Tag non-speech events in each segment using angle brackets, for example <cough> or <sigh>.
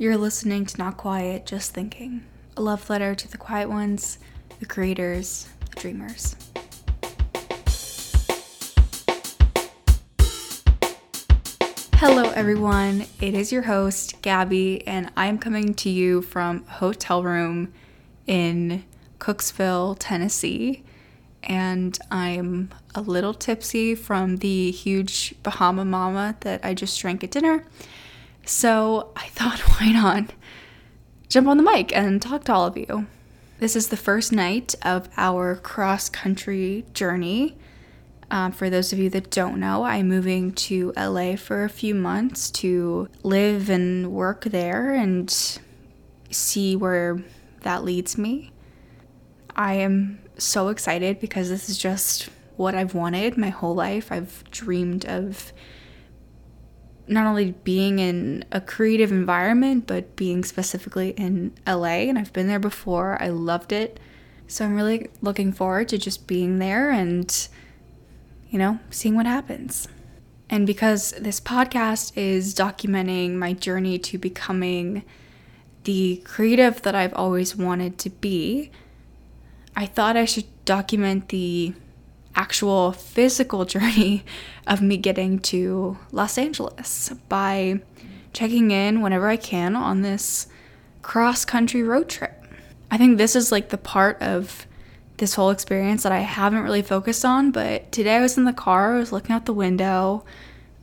You're listening to Not Quiet, Just Thinking, a love letter to the quiet ones, the creators, the dreamers. Hello, everyone. It is your host, Gabby, and I'm coming to you from a hotel room in Cookeville, Tennessee. And I'm a little tipsy from the huge Bahama Mama that I just drank at dinner. So I <laughs> thought, why not jump on the mic and talk to all of you? This is the first night of our cross country journey. Um, for those of you that don't know, I'm moving to LA for a few months to live and work there and see where that leads me. I am so excited because this is just what I've wanted my whole life. I've dreamed of not only being in a creative environment, but being specifically in LA, and I've been there before. I loved it. So I'm really looking forward to just being there and you know, seeing what happens. And because this podcast is documenting my journey to becoming the creative that I've always wanted to be, I thought I should document the actual physical <laughs> journey of me getting to Los Angeles by checking in whenever I can on this cross country road trip. I think this is like the part of this whole experience that I haven't really focused on. But today I was in the car, I was looking out the window.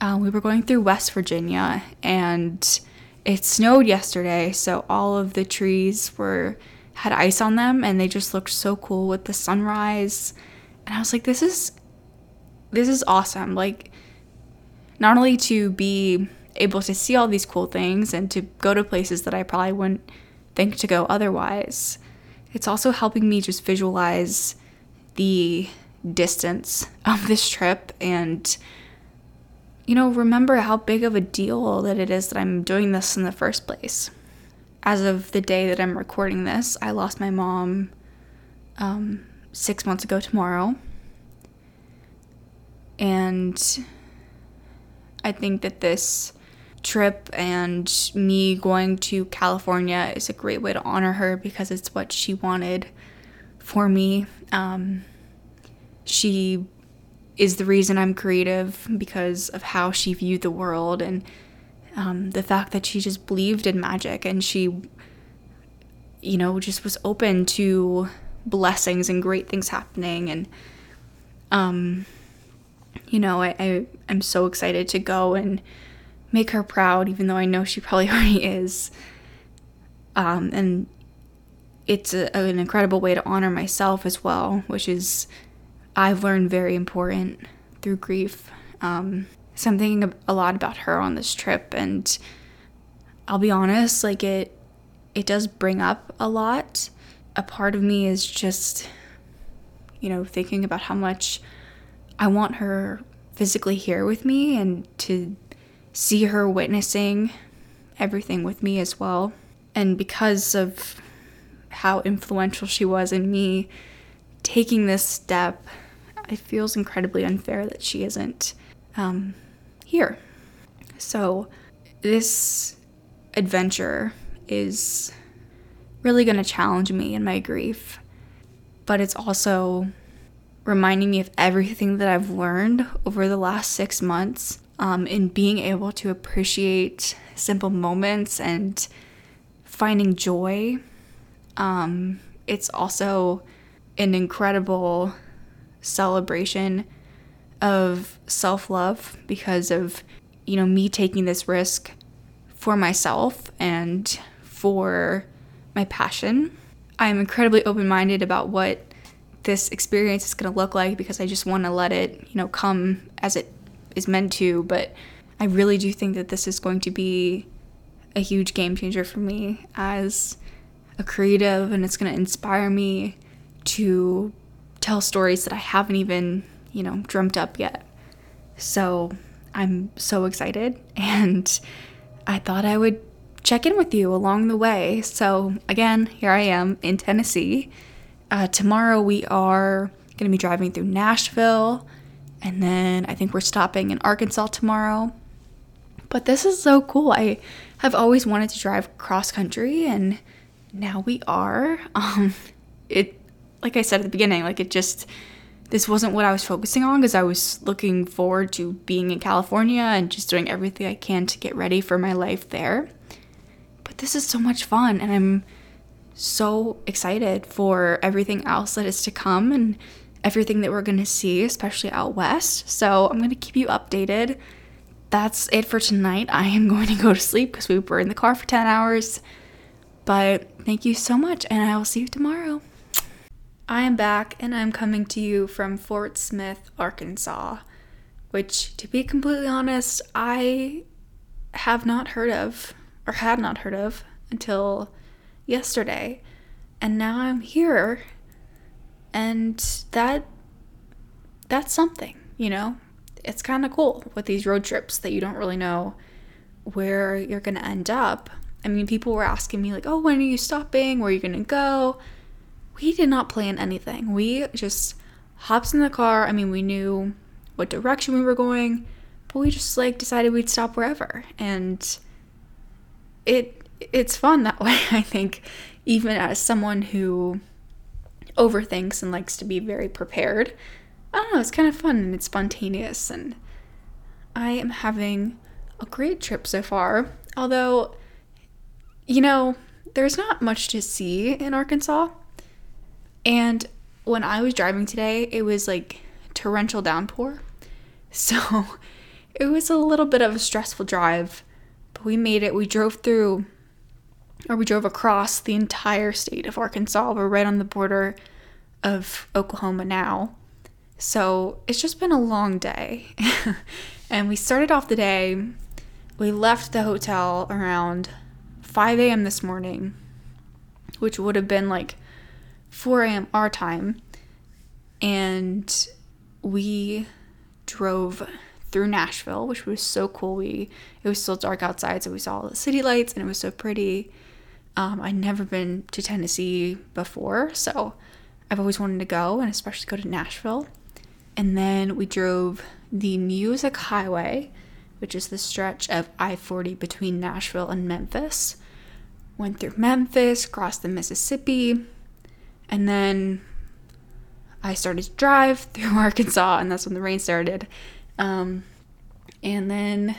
Um, we were going through West Virginia and it snowed yesterday, so all of the trees were had ice on them and they just looked so cool with the sunrise. And I was like, this is this is awesome. Like not only to be able to see all these cool things and to go to places that I probably wouldn't think to go otherwise, it's also helping me just visualize the distance of this trip and you know remember how big of a deal that it is that I'm doing this in the first place. As of the day that I'm recording this, I lost my mom um, six months ago tomorrow. And I think that this trip and me going to California is a great way to honor her because it's what she wanted for me. Um, she is the reason I'm creative because of how she viewed the world and um, the fact that she just believed in magic and she, you know, just was open to blessings and great things happening. And, um, you know, I, I, I'm so excited to go and make her proud, even though I know she <laughs> probably already is. Um, and it's a, an incredible way to honor myself as well, which is I've learned very important through grief. Um, so I'm thinking a lot about her on this trip, and I'll be honest, like it, it does bring up a lot. A part of me is just, you know, thinking about how much I want her physically here with me and to see her witnessing everything with me as well. And because of how influential she was in me taking this step, it feels incredibly unfair that she isn't um, here. So, this adventure is really going to challenge me in my grief, but it's also reminding me of everything that I've learned over the last six months um, in being able to appreciate simple moments and finding joy. Um, it's also an incredible celebration of self love because of, you know, me taking this risk for myself and for my passion. I'm incredibly open minded about what this experience is going to look like because I just want to let it, you know, come as it is meant to, but I really do think that this is going to be a huge game changer for me as a creative and it's going to inspire me to tell stories that I haven't even, you know, dreamt up yet. So, I'm so excited <laughs> and I thought I would check in with you along the way. So, again, here I am in Tennessee. Uh, tomorrow we are going to be driving through Nashville. And then I think we're stopping in Arkansas tomorrow. But this is so cool. I I've always wanted to drive cross country and now we are. <laughs> Um it like I said at the beginning, like it just this wasn't what I was focusing on because I was looking forward to being in California and just doing everything I can to get ready for my life there. This is so much fun and I'm so excited for everything else that is to come and everything that we're going to see, especially out west. So I'm going to keep you updated. That's it for tonight. I am <laughs> going to go to sleep because we were in the car for 10 hours. But thank you so much, and I will see you tomorrow. I am back, and I'm coming to you from Fort Smith, Arkansas, which, to be completely honest, I have not heard of, or had not heard of, until yesterday. And now I'm here and that that's something, you know? It's kind of cool with these road trips that you don't really know where you're going to end up. I mean, people were asking me like, "Oh, when are you stopping? Where are you going to go?" We did not plan anything. We just hopped in the car. I mean, we knew what direction we were going, but we just like decided we'd stop wherever. And it it's fun that way, <laughs> I think, even as someone who overthinks and likes to be very prepared. I don't know, it's kind of fun and it's spontaneous, and I am having a great trip so far. Although, you know, there's not much to see in Arkansas. And when I was driving today, it was like torrential downpour. <laughs> So it was a little bit of a stressful drive, we made it. We drove through or we drove across the entire state of Arkansas. We're right on the border of Oklahoma now. So it's just been a long day. <laughs> and we started off the day, we left the hotel around 5 a.m. this morning, which would have been like 4 a.m. our time. And we drove through Nashville, which was so cool. We it was still dark outside, so we saw all the city lights and it was so pretty. Um, I'd never been to Tennessee before, so I've always wanted to go, and especially go to Nashville. And then we drove the Music Highway, which is the stretch of I 40 between Nashville and Memphis. Went through Memphis, crossed the Mississippi, and then I started to drive <laughs> through Arkansas, and that's when the rain started. Um, and then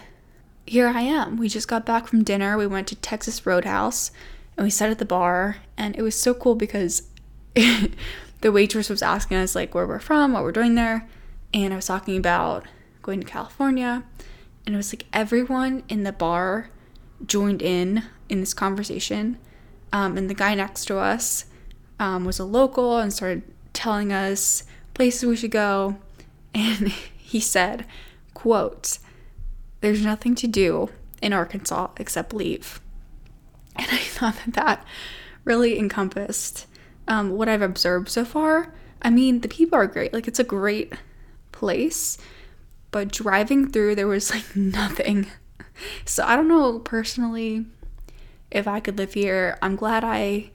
here I am. We just got back from dinner. We went to Texas Roadhouse and we sat at the bar and it was so cool because <laughs> the waitress was asking us like where we're from what we're doing there and i was talking about going to california and it was like everyone in the bar joined in in this conversation um, and the guy next to us um, was a local and started telling us places we should go <laughs> and he said quote there's nothing to do in arkansas except leave <laughs> and I thought that that really encompassed um, what I've observed so far. I mean, the people are great. Like, it's a great place, but driving through, there was like <laughs> nothing. So I don't know personally if I could live here. I'm glad I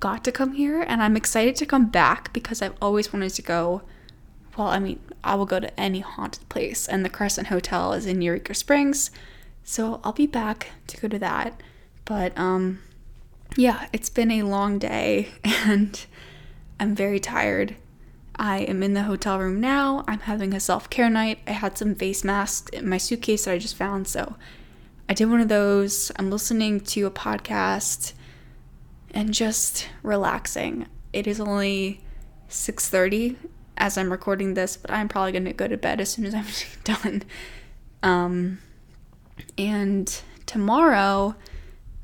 got to come here and I'm excited to come back because I've always wanted to go. Well, I mean, I will go to any haunted place, and the Crescent Hotel is in Eureka Springs. So I'll be back to go to that. But um yeah, it's been a long day <laughs> and I'm very tired. I am in the hotel room now. I'm having a self care night. I had some face masks in my suitcase that I just found, so I did one of those. I'm listening to a podcast and just relaxing. It is only 6:30 as I'm recording this, but I'm probably going to go to bed as soon as I'm <laughs> done. Um, and tomorrow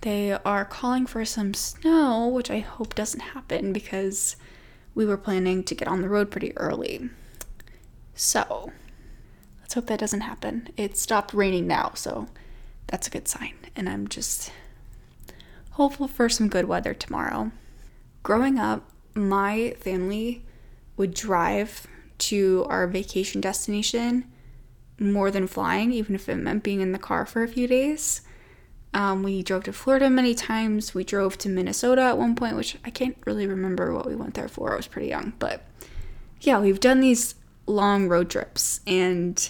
they are calling for some snow, which I hope doesn't happen because we were planning to get on the road pretty early. So, let's hope that doesn't happen. It stopped raining now, so that's a good sign. And I'm just hopeful for some good weather tomorrow. Growing up, my family would drive to our vacation destination more than flying, even if it meant being in the car for a few days. Um, we drove to Florida many times. We drove to Minnesota at one point, which I can't really remember what we went there for. I was pretty young. But yeah, we've done these long road trips. And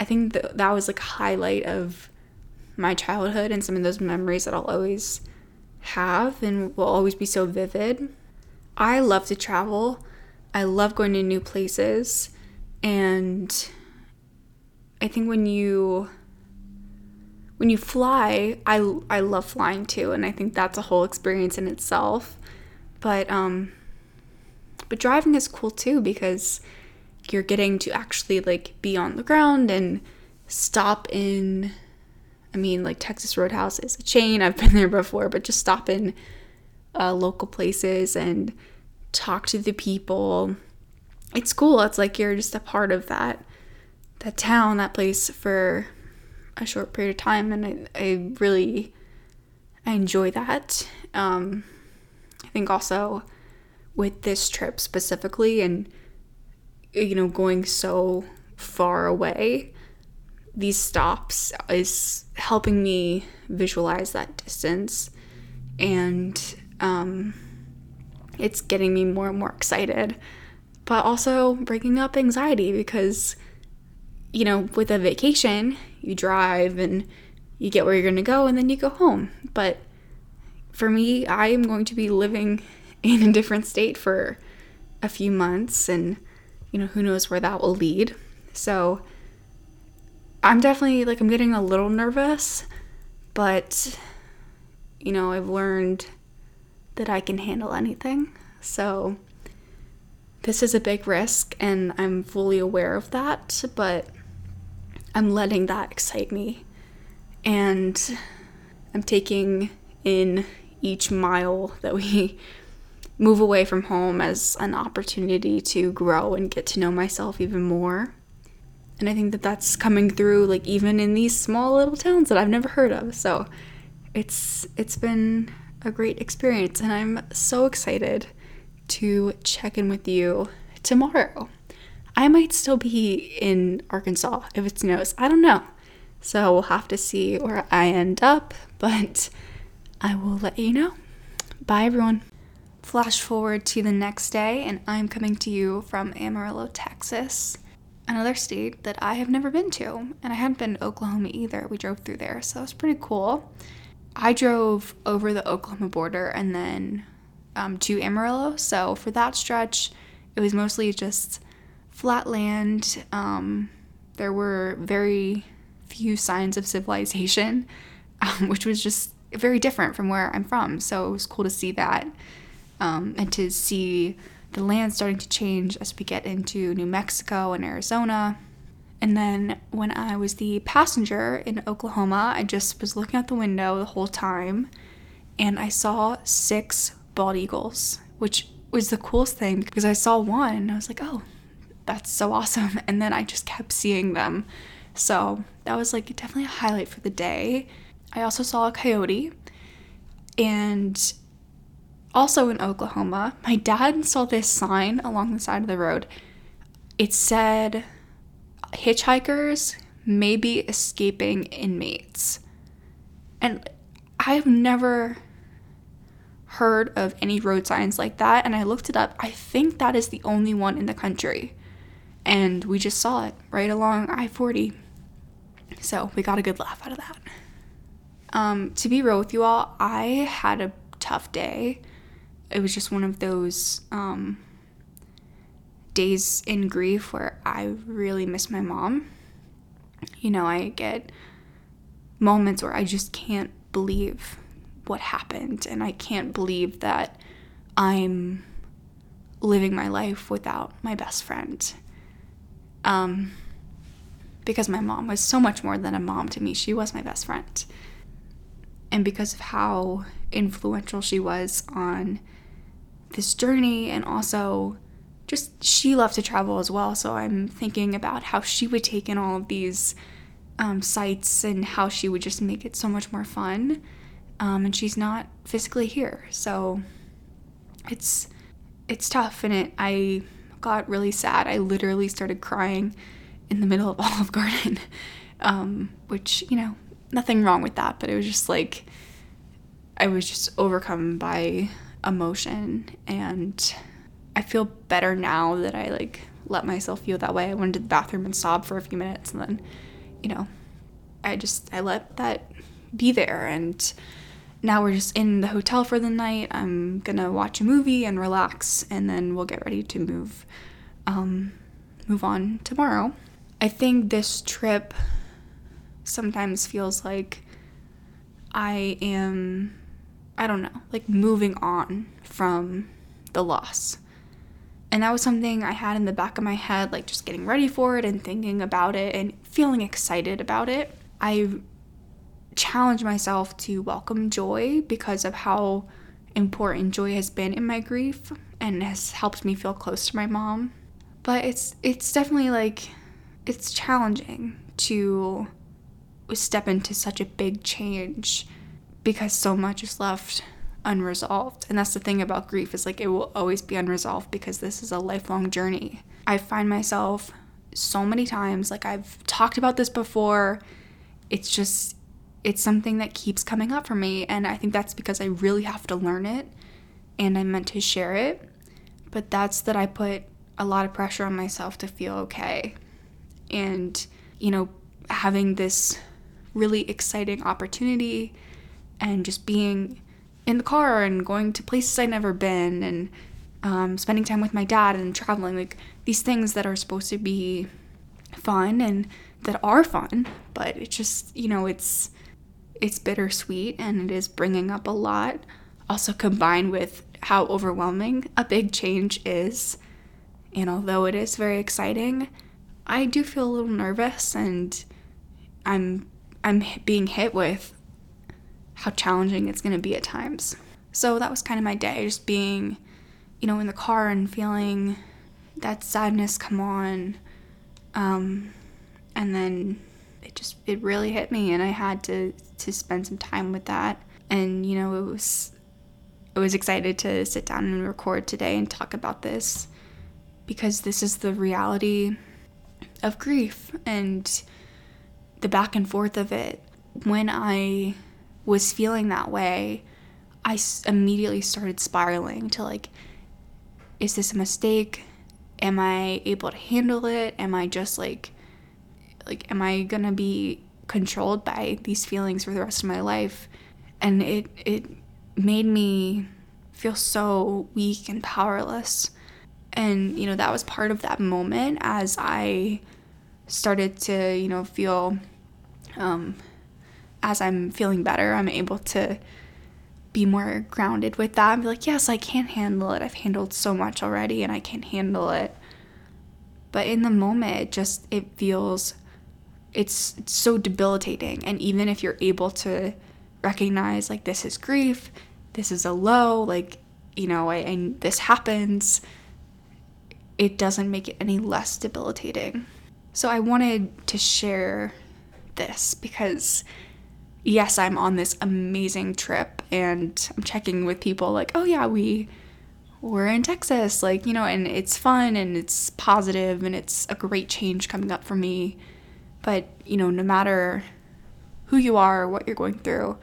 I think that, that was like a highlight of my childhood and some of those memories that I'll always have and will always be so vivid. I love to travel. I love going to new places. And I think when you when you fly, I I love flying too, and I think that's a whole experience in itself. But um but driving is cool too because you're getting to actually like be on the ground and stop in I mean, like Texas Roadhouse is a chain. I've been there before, but just stop in uh, local places and talk to the people. It's cool. It's like you're just a part of that that town, that place for a short period of time, and I, I really I enjoy that. Um, I think also with this trip specifically, and you know, going so far away these stops is helping me visualize that distance and um, it's getting me more and more excited. But also breaking up anxiety because you know with a vacation you drive and you get where you're going to go and then you go home. But for me i am going to be living <laughs> in a different state for a few months and you know who knows where that will lead. So I'm definitely like I'm getting a little nervous, but you know, I've learned that I can handle anything. So this is a big risk and I'm fully aware of that, but I'm letting that excite me. And I'm taking in each mile that we <laughs> move away from home as an opportunity to grow and get to know myself even more. And I think that that's coming through like even in these small little towns that I've never heard of. So it's it's been a great experience and I'm so excited to check in with you tomorrow. I might still be in Arkansas if it snows. I don't know. So we'll have to see where I end up, but I will let you know. Bye, everyone. Flash forward to the next day, and I'm coming to you from Amarillo, Texas another state that I have never been to. And I hadn't been to Oklahoma either. We drove through there, so it was pretty cool. I drove over the Oklahoma border and then um, to Amarillo. So for that stretch, it was mostly just flat land. Um, there were very few signs of civilization, <laughs> um, which was just very different from where I'm from. So it was cool to see that um, and to see the land starting to change as we get into New Mexico and Arizona. And then when I was the passenger in Oklahoma, I just was looking out the window the whole time and I saw six bald eagles, which was the coolest thing because I saw one and I was like, oh, that's so awesome. <laughs> And then I just kept seeing them. So that was like definitely a highlight for the day. I also saw a coyote and also in Oklahoma, my dad saw this sign along the side of the road. It said, Hitchhikers may be escaping inmates. And I've never heard of any road signs like that. And I looked it up. I think that is the only one in the country. And we just saw it right along I 40. So we got a good laugh out of that. Um, to be real with you all, I had a tough day it was just one of those um, days in grief where I really miss my mom. You know, I get moments where I just can't believe what happened, and I can't believe that I'm living my life without my best friend. Um, because my mom was so much more than a mom to me, she was my best friend. And because of how influential she was on this journey and also just she loved to travel as well. So I'm thinking about how she would take in all of these um, sights and how she would just make it so much more fun. Um, and she's not physically here, so it's it's tough. And it I got really sad. I literally started crying in the middle of <laughs> Olive Garden, um, which you know nothing wrong with that, but it was just like I was just overcome by emotion and I feel better now that I like let myself feel that way. I went to the bathroom and sobbed for a few minutes and then, you know, I just I let that be there and now we're just in the hotel for the night. I'm gonna watch a movie and relax, and then we'll get ready to move, um, move on tomorrow. I think this trip sometimes feels like I am, I don't know, like moving on from the loss. And that was something I had in the back of my head, like just getting ready for it and thinking about it and feeling excited about it. I challenge myself to welcome joy because of how important joy has been in my grief and has helped me feel close to my mom. But it's it's definitely like it's challenging to step into such a big change because so much is left unresolved. And that's the thing about grief is like it will always be unresolved because this is a lifelong journey. I find myself so many times like I've talked about this before. It's just it's something that keeps coming up for me and I think that's because I really have to learn it and I meant to share it. But that's that I put a lot of pressure on myself to feel okay. And you know, having this really exciting opportunity and just being in the car and going to places I'd never been and um, spending time with my dad and traveling like these things that are supposed to be fun and that are fun but it's just you know it's it's bittersweet and it is bringing up a lot. Also combined with how overwhelming a big change is and although it is very exciting i do feel a little nervous and i'm i'm being hit with how challenging it's going to be at times. So that was kind of my day, just being, you know, in the car and feeling that sadness come on. Um, and then it just it really hit me and I had to to spend some time with that. And you know, it was I was excited to sit down and record today and talk about this because this is the reality of grief and the back and forth of it. When I was feeling that way, I immediately started spiraling to like, is this a mistake? Am I able to handle it? Am I just like, like, am I gonna be controlled by these feelings for the rest of my life? And it it made me feel so weak and powerless. And you know that was part of that moment as I started to you know feel um, as I'm feeling better, I'm able to be more grounded with that and be like, yes, I can handle it. I've handled so much already and I can handle it. But in the moment, it just it feels it's, it's so debilitating. And even if you're able to recognize like this is grief, this is a low, like you know, and this happens, it doesn't make it any less debilitating. So I wanted to share this because yes, I'm on this amazing trip and I'm checking with people like, oh yeah, we we're in Texas, like, you know, and it's fun and it's positive and it's a great change coming up for me. But, you know, no matter who you are or what you're going through,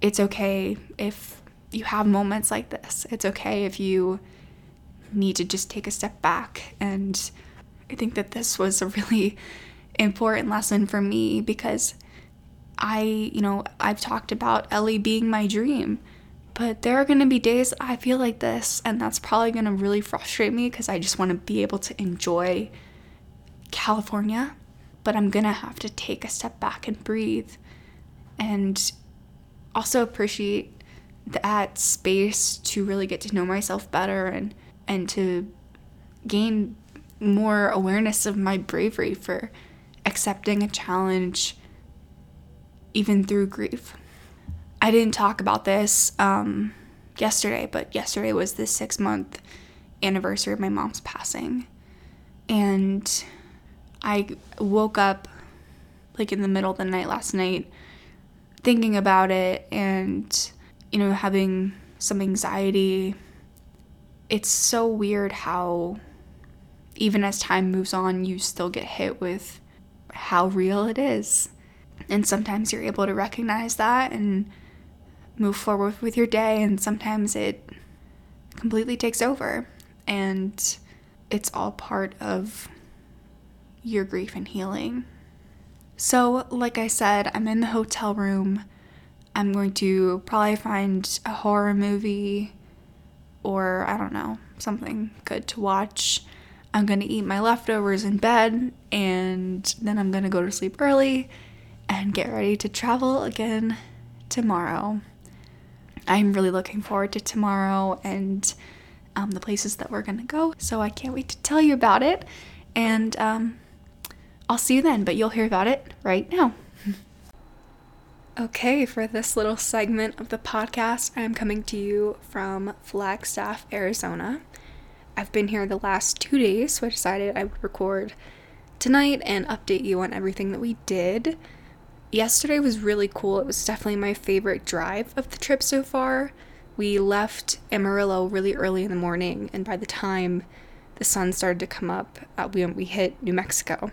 it's okay if you have moments like this. It's okay if you need to just take a step back. And I think that this was a really <laughs> important lesson for me because I, you know, I've talked about LA being my dream, but there are going to be days I feel like this, and that's probably going to really frustrate me because I just want to be able to enjoy California, but I'm going to have to take a step back and breathe and also appreciate that space to really get to know myself better and and to gain more awareness of my bravery for accepting a challenge even through grief. I didn't talk about this um, yesterday, but yesterday was the six month anniversary of my mom's passing. And I woke up like in the middle of the night last night thinking about it and, you know, having some anxiety. It's so weird how, even as time moves on, you still get hit with how real it is. And sometimes you're able to recognize that and move forward with your day, and sometimes it completely takes over. And it's all part of your grief and healing. So, like I said, I'm in the hotel room. I'm going to probably find a horror movie or I don't know, something good to watch. I'm going to eat my leftovers in bed and then I'm going to go to sleep early and get ready to travel again tomorrow. I'm really looking forward to tomorrow and um, the places that we're going to go. So I can't wait to tell you about it. And um, I'll see you then, but you'll hear about it right now. okay, for this little segment of the podcast, I'm coming to you from Flagstaff, Arizona. I've been here the last two days, so I decided I would record tonight and update you on everything that we did. Yesterday was really cool. It was definitely my favorite drive of the trip so far. We left Amarillo really early in the morning, and by the time the sun started to come up, uh, we, we hit New Mexico.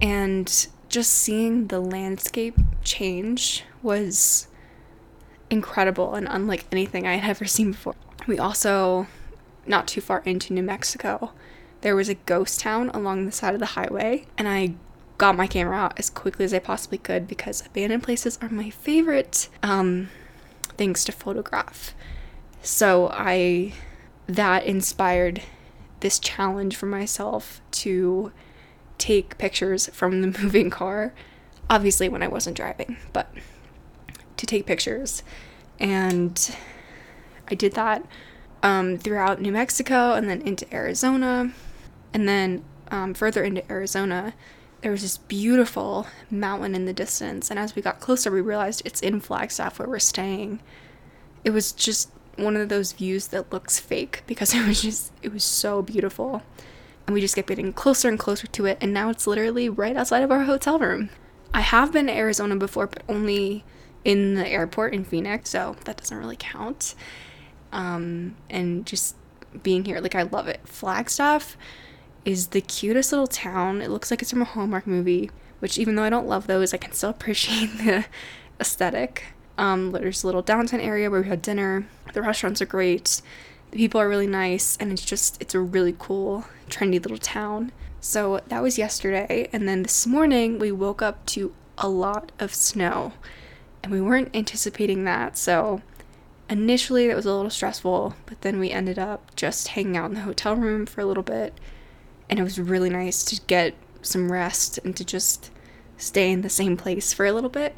And just seeing the landscape change was incredible and unlike anything I had ever seen before. We also not too far into New Mexico, there was a ghost town along the side of the highway, and I got my camera out as quickly as I possibly could because abandoned places are my favorite um, things to photograph. So I that inspired this challenge for myself to take pictures from the <laughs> moving car. Obviously, when I wasn't driving, but to take pictures. And I did that um, throughout New Mexico and then into Arizona. And then um, further into Arizona, there was this beautiful mountain in the distance. And as we got closer, we realized it's in Flagstaff where we're staying. It was just one of those views that looks fake because <laughs> it was just, it was so beautiful. And we just kept getting closer and closer to it. And now it's literally right outside of our hotel room. I have been to Arizona before, but only in the airport in Phoenix, so that doesn't really count um, and just being here. Like, I love it. Flagstaff is the cutest little town. It looks like it's from a Hallmark movie, which, even though I don't love those, I can still <laughs> appreciate the aesthetic. Um, there's a little downtown area where we had dinner. The restaurants are great. The people are really nice, and it's just, it's a really cool, trendy little town. So that was yesterday, and then this morning we woke up to a lot of snow, and we weren't anticipating that. So initially that was a little stressful, but then we ended up just hanging out in the hotel room for a little bit. And it was really nice to get some rest and to just stay in the same place for a little bit.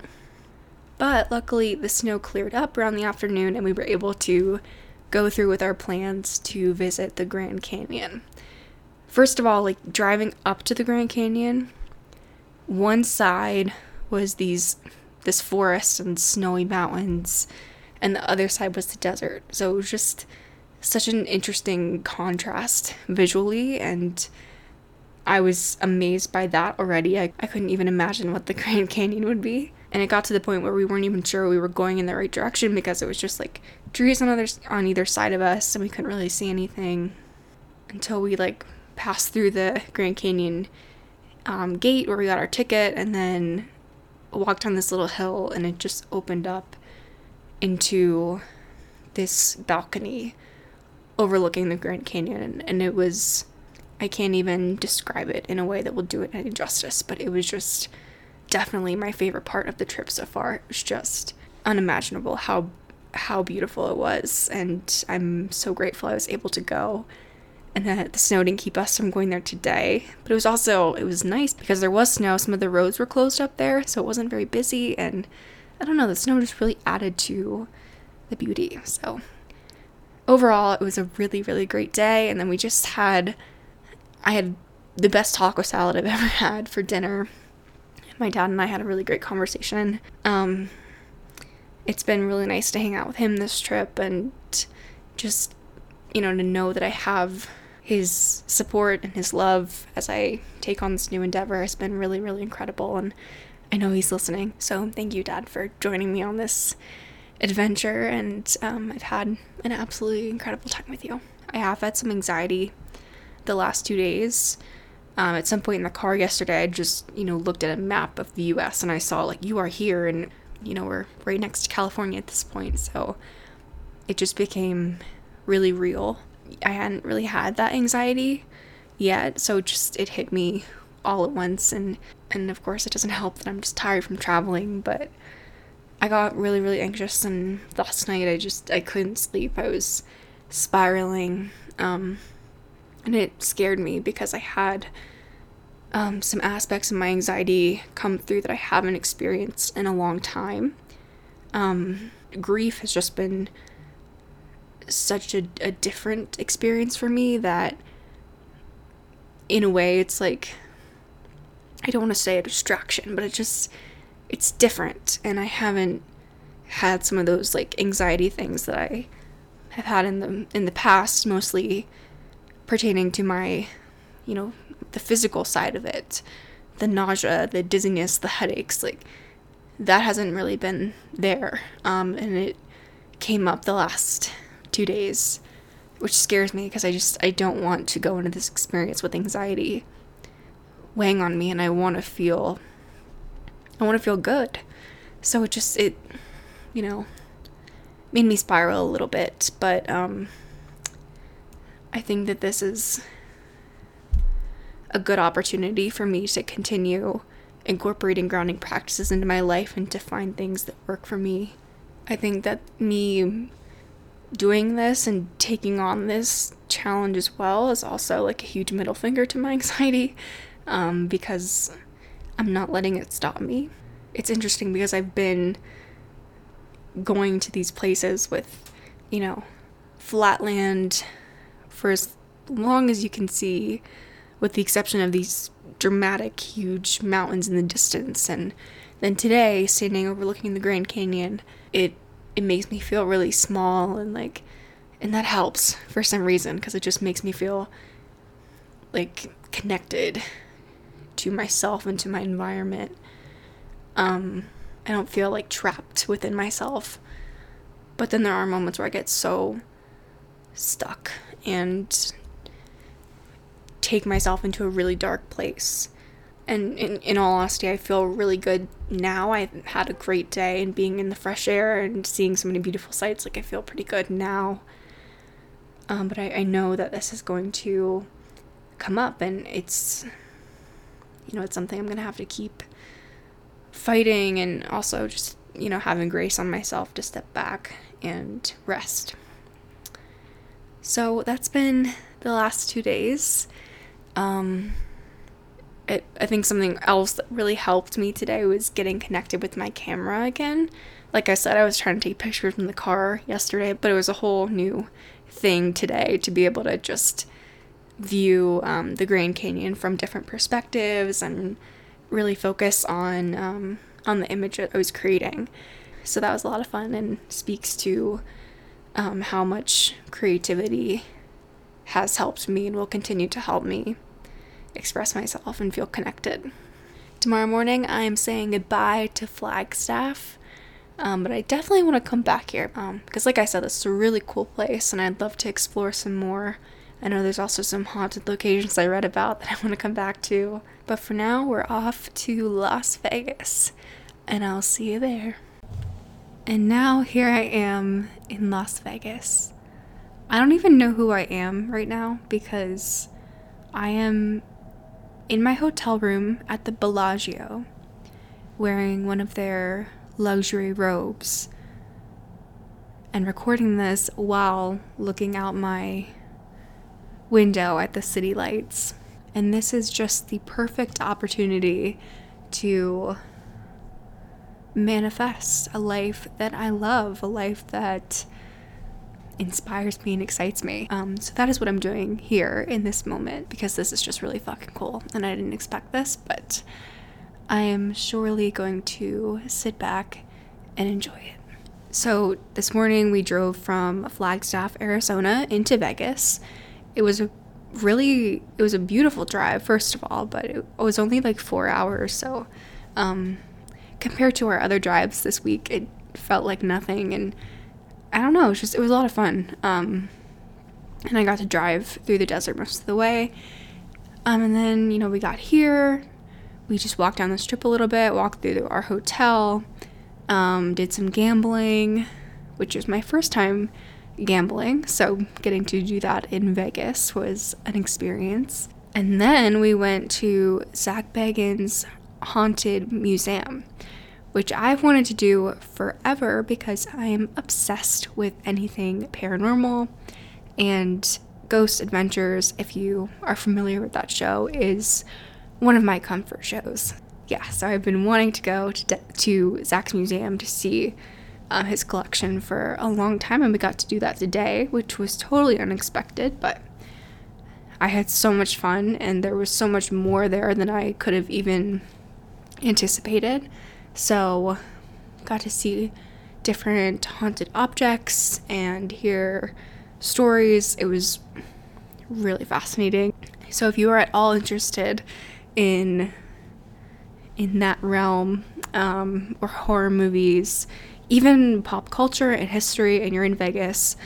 But luckily, the snow cleared up around the afternoon and we were able to go through with our plans to visit the Grand Canyon. First of all, like driving up to the Grand Canyon, one side was these this forest and snowy mountains and the other side was the desert. So it was just such an interesting contrast visually and I was amazed by that already. I, I couldn't even imagine what the <laughs> Grand Canyon would be. And it got to the point where we weren't even sure we were going in the right direction because it was just like trees on other on either side of us and we couldn't really see anything until we like passed through the Grand Canyon um, gate where we got our ticket and then walked on this little hill and it just opened up into this balcony overlooking the Grand Canyon, and it was I can't even describe it in a way that will do it any justice, but it was just definitely my favorite part of the trip so far. It was just unimaginable how how beautiful it was, and I'm so grateful I was able to go. And that the snow didn't keep us from going there today. But it was also it was nice because there was snow. Some of the roads were closed up there, so it wasn't very busy and I don't know, the snow just really added to the beauty. So overall, it was a really, really great day. And then we just had, I had the best taco salad I've <laughs> ever had for dinner. My dad and I had a really great conversation. Um, it's been really nice to hang out with him this trip and just, you know, to know that I have his support and his love as I take on this new endeavor has been really, really incredible. And I know he's listening. So thank you, Dad, for joining me on this adventure. And um, I've had an absolutely incredible time with you. I have had some anxiety the last two days. Um, at some point in the car yesterday, I just, you know, looked at a map of the US and I saw, like, you are here. And, you know, we're right next to California at this point. So it just became really real. I hadn't really had that anxiety yet. So just, it hit me all at once and and of course it doesn't help that I'm just tired from traveling, but I got really really anxious and last night I just I couldn't sleep. I was spiraling um and it scared me because I had um, some aspects of my anxiety come through that I haven't experienced in a long time. Um, grief has just been such a, a different experience for me that, in a way, it's like I don't want to say a distraction, but it just it's different, and I haven't had some of those like anxiety things that I have had in the in the past, mostly pertaining to my, you know, the physical side of it, the nausea, the dizziness, the headaches, like that hasn't really been there. Um, and it came up the last two days, which scares me because I just I don't want to go into this experience with anxiety weighing on me, and I want to feel I want to feel good. So it just it you know made me spiral a little bit, but um I think that this is a good opportunity for me to continue incorporating grounding practices into my life and to find things that work for me. I think that me doing this and taking on this challenge as well is also like a huge middle finger to my <laughs> anxiety um, because I'm not letting it stop me. It's interesting because I've been going to these places with, you know, flatland for as long as you can see, with the exception of these dramatic, huge mountains in the distance. And then today, standing overlooking the Grand Canyon, it it makes me feel really small and like, and that helps for some reason because it just makes me feel like connected to myself and to my environment. Um, I don't feel like trapped within myself. But then there are moments where I get so stuck and take myself into a really dark place. And in, in all honesty, I feel really good now. I had a great day and being in the fresh air and seeing so many beautiful sights. Like, I feel pretty good now. Um, but I, I know that this is going to come up, and it's, you know, it's something I'm going to have to keep fighting and also just, you know, having grace on myself to step back and rest. So that's been the last two days. Um, it, I think something else that really helped me today was getting connected with my camera again. Like I said, I was trying to take pictures in the car yesterday, but it was a whole new thing today to be able to just view um, the Grand Canyon from different perspectives and really focus on um, on the image that I was creating. So that was a lot of fun and speaks to um, how much creativity has helped me and will continue to help me express myself and feel connected. Tomorrow morning, I am saying goodbye to Flagstaff, um, but I definitely want to come back here because, um, like I said, this is a really cool place and I'd love to explore some more. I know there's also some haunted locations I read about that I want to come back to, but for now, we're off to Las Vegas, and I'll see you there. And now here I am in Las Vegas. I don't even know who I am right now because I am in my hotel room at the Bellagio wearing one of their luxury robes and recording this while looking out my window at the city lights. And this is just the perfect opportunity to manifest a life that I love, a life that inspires me and excites me. Um, so that is what I'm doing here in this moment because this is just really fucking cool and I didn't expect this, but I am surely going to sit back and enjoy it. So this morning we drove from Flagstaff, Arizona into Vegas. It was a really it was a beautiful drive first of all, but it was only like 4 hours, so um compared to our other drives this week, it felt like nothing. And I don't know, it was just, it was a lot of fun. Um, and I got to drive through the desert most of the way. Um, and then, you know, we got here. We just walked down the strip a little bit, walked through our hotel, um, did some gambling, which was my first time gambling. So getting to do that in Vegas was an experience. And then we went to Zak Bagans' Haunted Museum, which I've wanted to do forever because I am obsessed with anything paranormal and Ghost Adventures, if you are familiar with that show, is one of my comfort shows. Yeah, so I've been wanting to go to, to Zak's museum to see uh, his collection for a long time, and we got to do that today, which was totally unexpected, but I had so much fun, and there was so much more there than I could have even anticipated. So, got to see different haunted objects and hear stories. It was really fascinating. So, if you are at all interested in in that realm um, or horror movies, even pop culture and history, and you're in Vegas,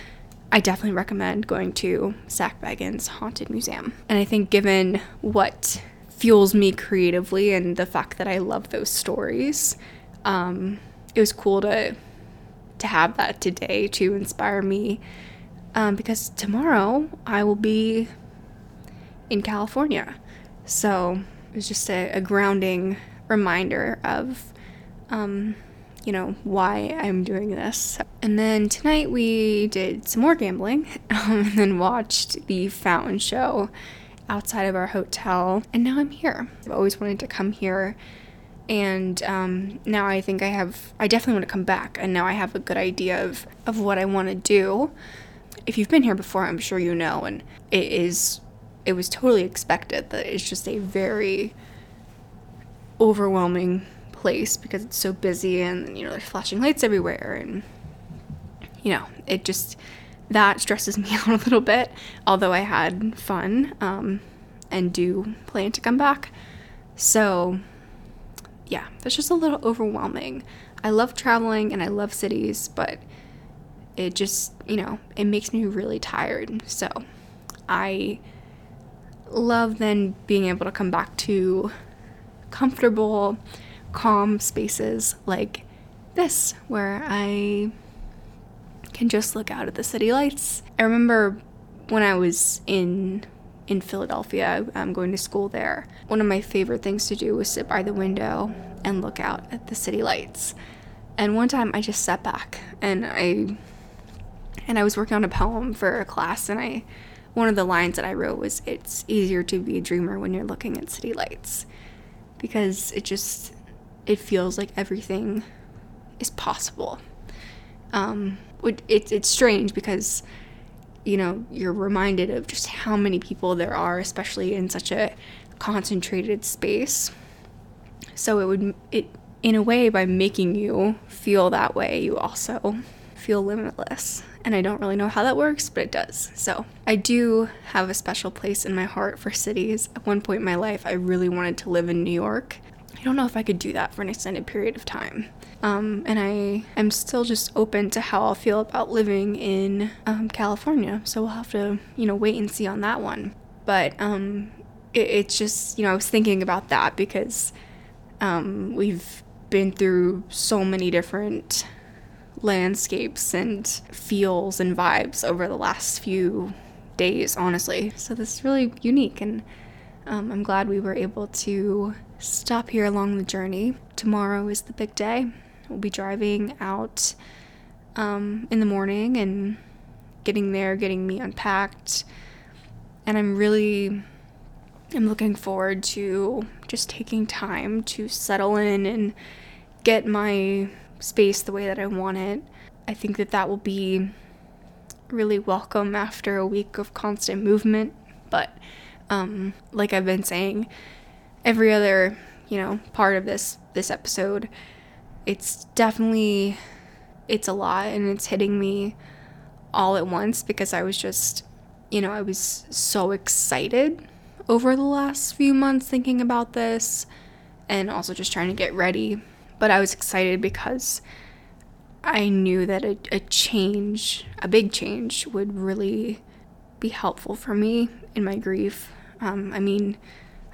I definitely recommend going to Zak Bagans' Haunted Museum. And I think, given what fuels me creatively and the fact that I love those stories, um, it was cool to to have that today to inspire me. Um, because tomorrow I will be in California, so it was just a, a grounding reminder of um, you know, why I'm doing this. And then tonight we did some more gambling <laughs> um, and then watched the fountain show outside of our hotel. And now I'm here. I've always wanted to come here. And um, now I think I have, I definitely want to come back. And now I have a good idea of, of what I want to do. If you've been here before, I'm sure you know. And it is, it was totally expected that it's just a very overwhelming place because it's so busy and you know there's flashing lights everywhere and you know it just that stresses <laughs> me out a little bit although i had fun um, and do plan to come back. So yeah that's just a little overwhelming. I love traveling and i love cities but it just you know it makes me really tired. So i love then being able to come back to comfortable calm spaces like this where I can just look out at the city lights. I remember when I was in in Philadelphia, I'm going to school there. One of my favorite things to do was sit by the window and look out at the city lights. And one time I just sat back and I and I was working on a poem for a class and I one of the lines that I wrote was it's easier to be a dreamer when you're looking at city lights because it just it feels like everything is possible. Um, it, it's strange because, you know, you're reminded of just how many people there are, especially in such a concentrated space. So it would, it, in a way, by making you feel that way, you also feel limitless. And I don't really know how that works, but it does. So I do have a special place in my heart for cities. At one point in my life, I really wanted to live in New York. I don't know if I could do that for an extended period of time. Um, and I am still just open to how I'll feel about living in um, California. So we'll have to, you know, wait and see on that one. But um, it, it's just, you know, I was thinking about that because um, we've been through so many different landscapes and feels and vibes over the last few days, honestly. So this is really unique, and um, I'm glad we were able to stop here along the journey. Tomorrow is the big day. We'll be driving out um, in the morning and getting there, getting me unpacked. And I'm really I'm looking forward to just taking time to settle in and get my space the way that I want it. I think that that will be really welcome after a week of constant movement, but um, like I've been saying, every other, you know, part of this this episode, it's definitely it's a lot and it's hitting me all at once because I was just, you know, I was so excited over the last few months thinking about this and also just trying to get ready. But I was excited because I knew that a, a change, a big change, would really be helpful for me in my grief. Um, I mean,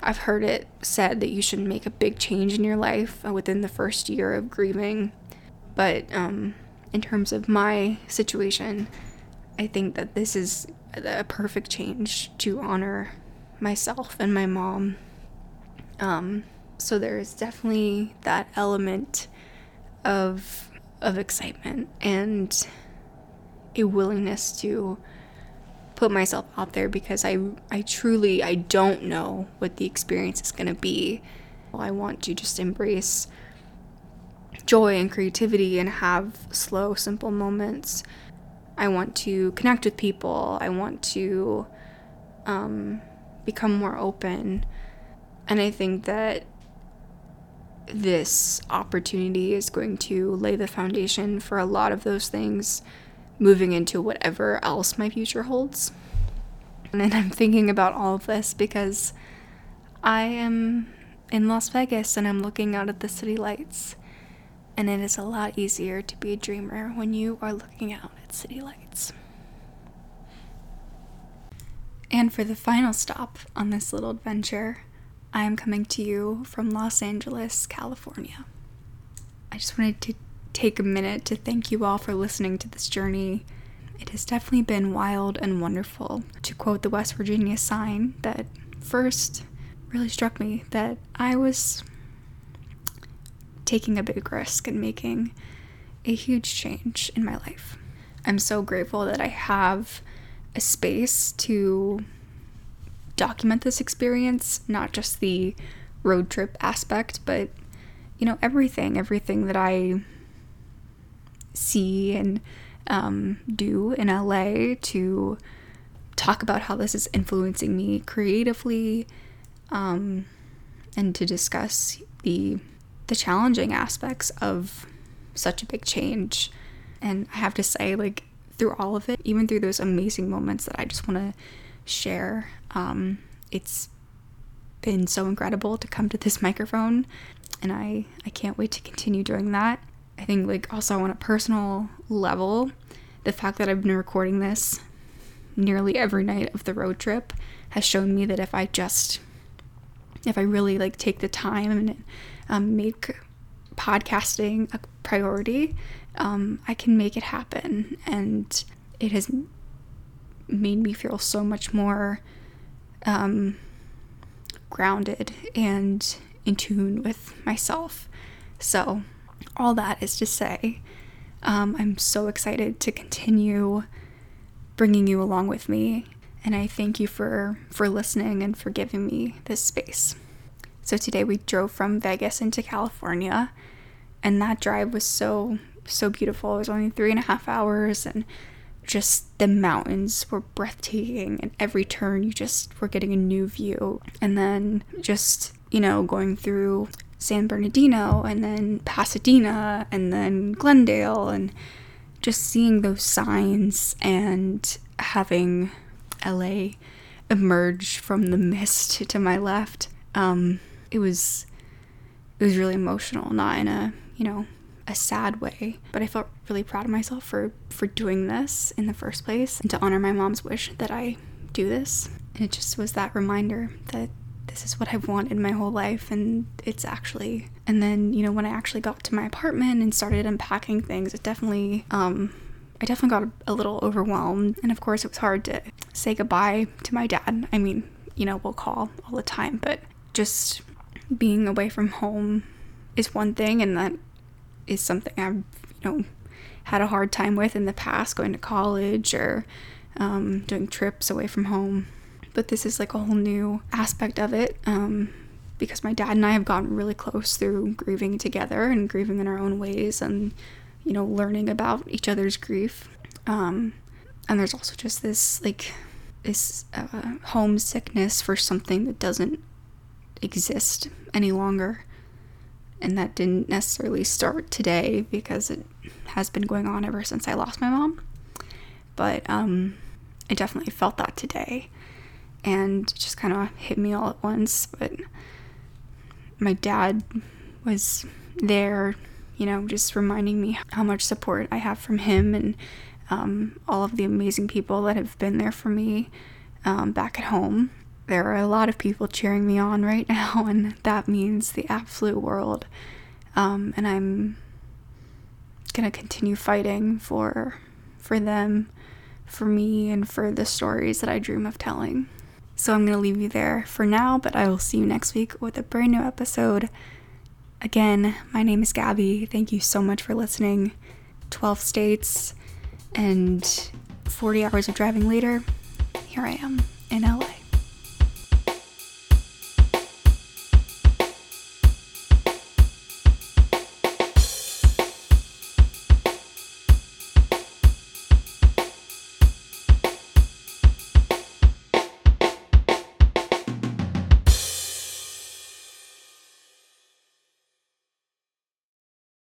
I've heard it said that you should make a big change in your life uh, within the first year of grieving. But um, in terms of my situation, I think that this is a perfect change to honor myself and my mom. Um, so there is definitely that element of of excitement and a willingness to put myself out there because I I truly I don't know what the experience is going to be. I want to just embrace joy and creativity and have slow simple moments. I want to connect with people. I want to um, become more open. And I think that this opportunity is going to lay the foundation for a lot of those things moving into whatever else my future holds. And then I'm thinking about all of this because I am in Las Vegas and I'm looking out at the city lights. And it is a lot easier to be a dreamer when you are looking out at city lights. And for the final stop on this little adventure, I am coming to you from Los Angeles, California. I just wanted to take a minute to thank you all for listening to this journey. It has definitely been wild and wonderful. To quote the West Virginia sign that first really struck me that I was taking a big risk and making a huge change in my life. I'm so grateful that I have a space to document this experience, not just the road trip aspect, but you know, everything, everything that I see and um, do in LA to talk about how this is influencing me creatively um, and to discuss the the challenging aspects of such a big change. And I have to say, like, through all of it, even through those amazing moments that I just want to share. Um, it's been so incredible to come to this microphone, and I, I can't wait to continue doing that. I think, like, also on a personal level, the fact that I've been recording this nearly every night of the road trip has shown me that if I just, if I really like take the time and um, make podcasting a priority, um, I can make it happen. And it has made me feel so much more um, grounded and in tune with myself. So, all that is to say, um, I'm so excited to continue bringing you along with me, and I thank you for for listening and for giving me this space. So today we drove from Vegas into California, and that drive was so so beautiful. It was only three and a half hours, and just the mountains were breathtaking and every turn you just were getting a new view and then just you know going through san bernardino and then pasadena and then glendale and just seeing those signs and having la emerge from the mist to my left um, it was it was really emotional not in a you know a sad way, but I felt really proud of myself for for doing this in the first place and to honor my mom's wish that I do this. And it just was that reminder that this is what I've wanted my whole life and it's actually and then, you know, when I actually got to my apartment and started unpacking things, it definitely um I definitely got a, a little overwhelmed and of course it was hard to say goodbye to my dad. I mean, you know, we'll call all the time, but just being away from home is one thing and that is something I've, you know, had a hard time with in the past, going to college or um, doing trips away from home. But this is like a whole new aspect of it um, because my dad and I have gotten really close through grieving together and grieving in our own ways and, you know, learning about each other's grief. Um, and there's also just this, like, this uh, homesickness for something that doesn't exist any longer and that didn't necessarily start today because it has been going on ever since I lost my mom. But um, I definitely felt that today, and just kind of hit me all at once. But my dad was there, you know, just reminding me how much support I have from him and um, all of the amazing people that have been there for me um, back at home there are a lot of people cheering me on <laughs> right now, and that means the absolute world. Um, and I'm gonna continue fighting for for them, for me, and for the stories that I dream of telling. So I'm going to leave you there for now, but I will see you next week with a brand new episode. Again, my name is Gabby. Thank you so much for listening. 12 states and 40 hours of driving later, here I am in LA.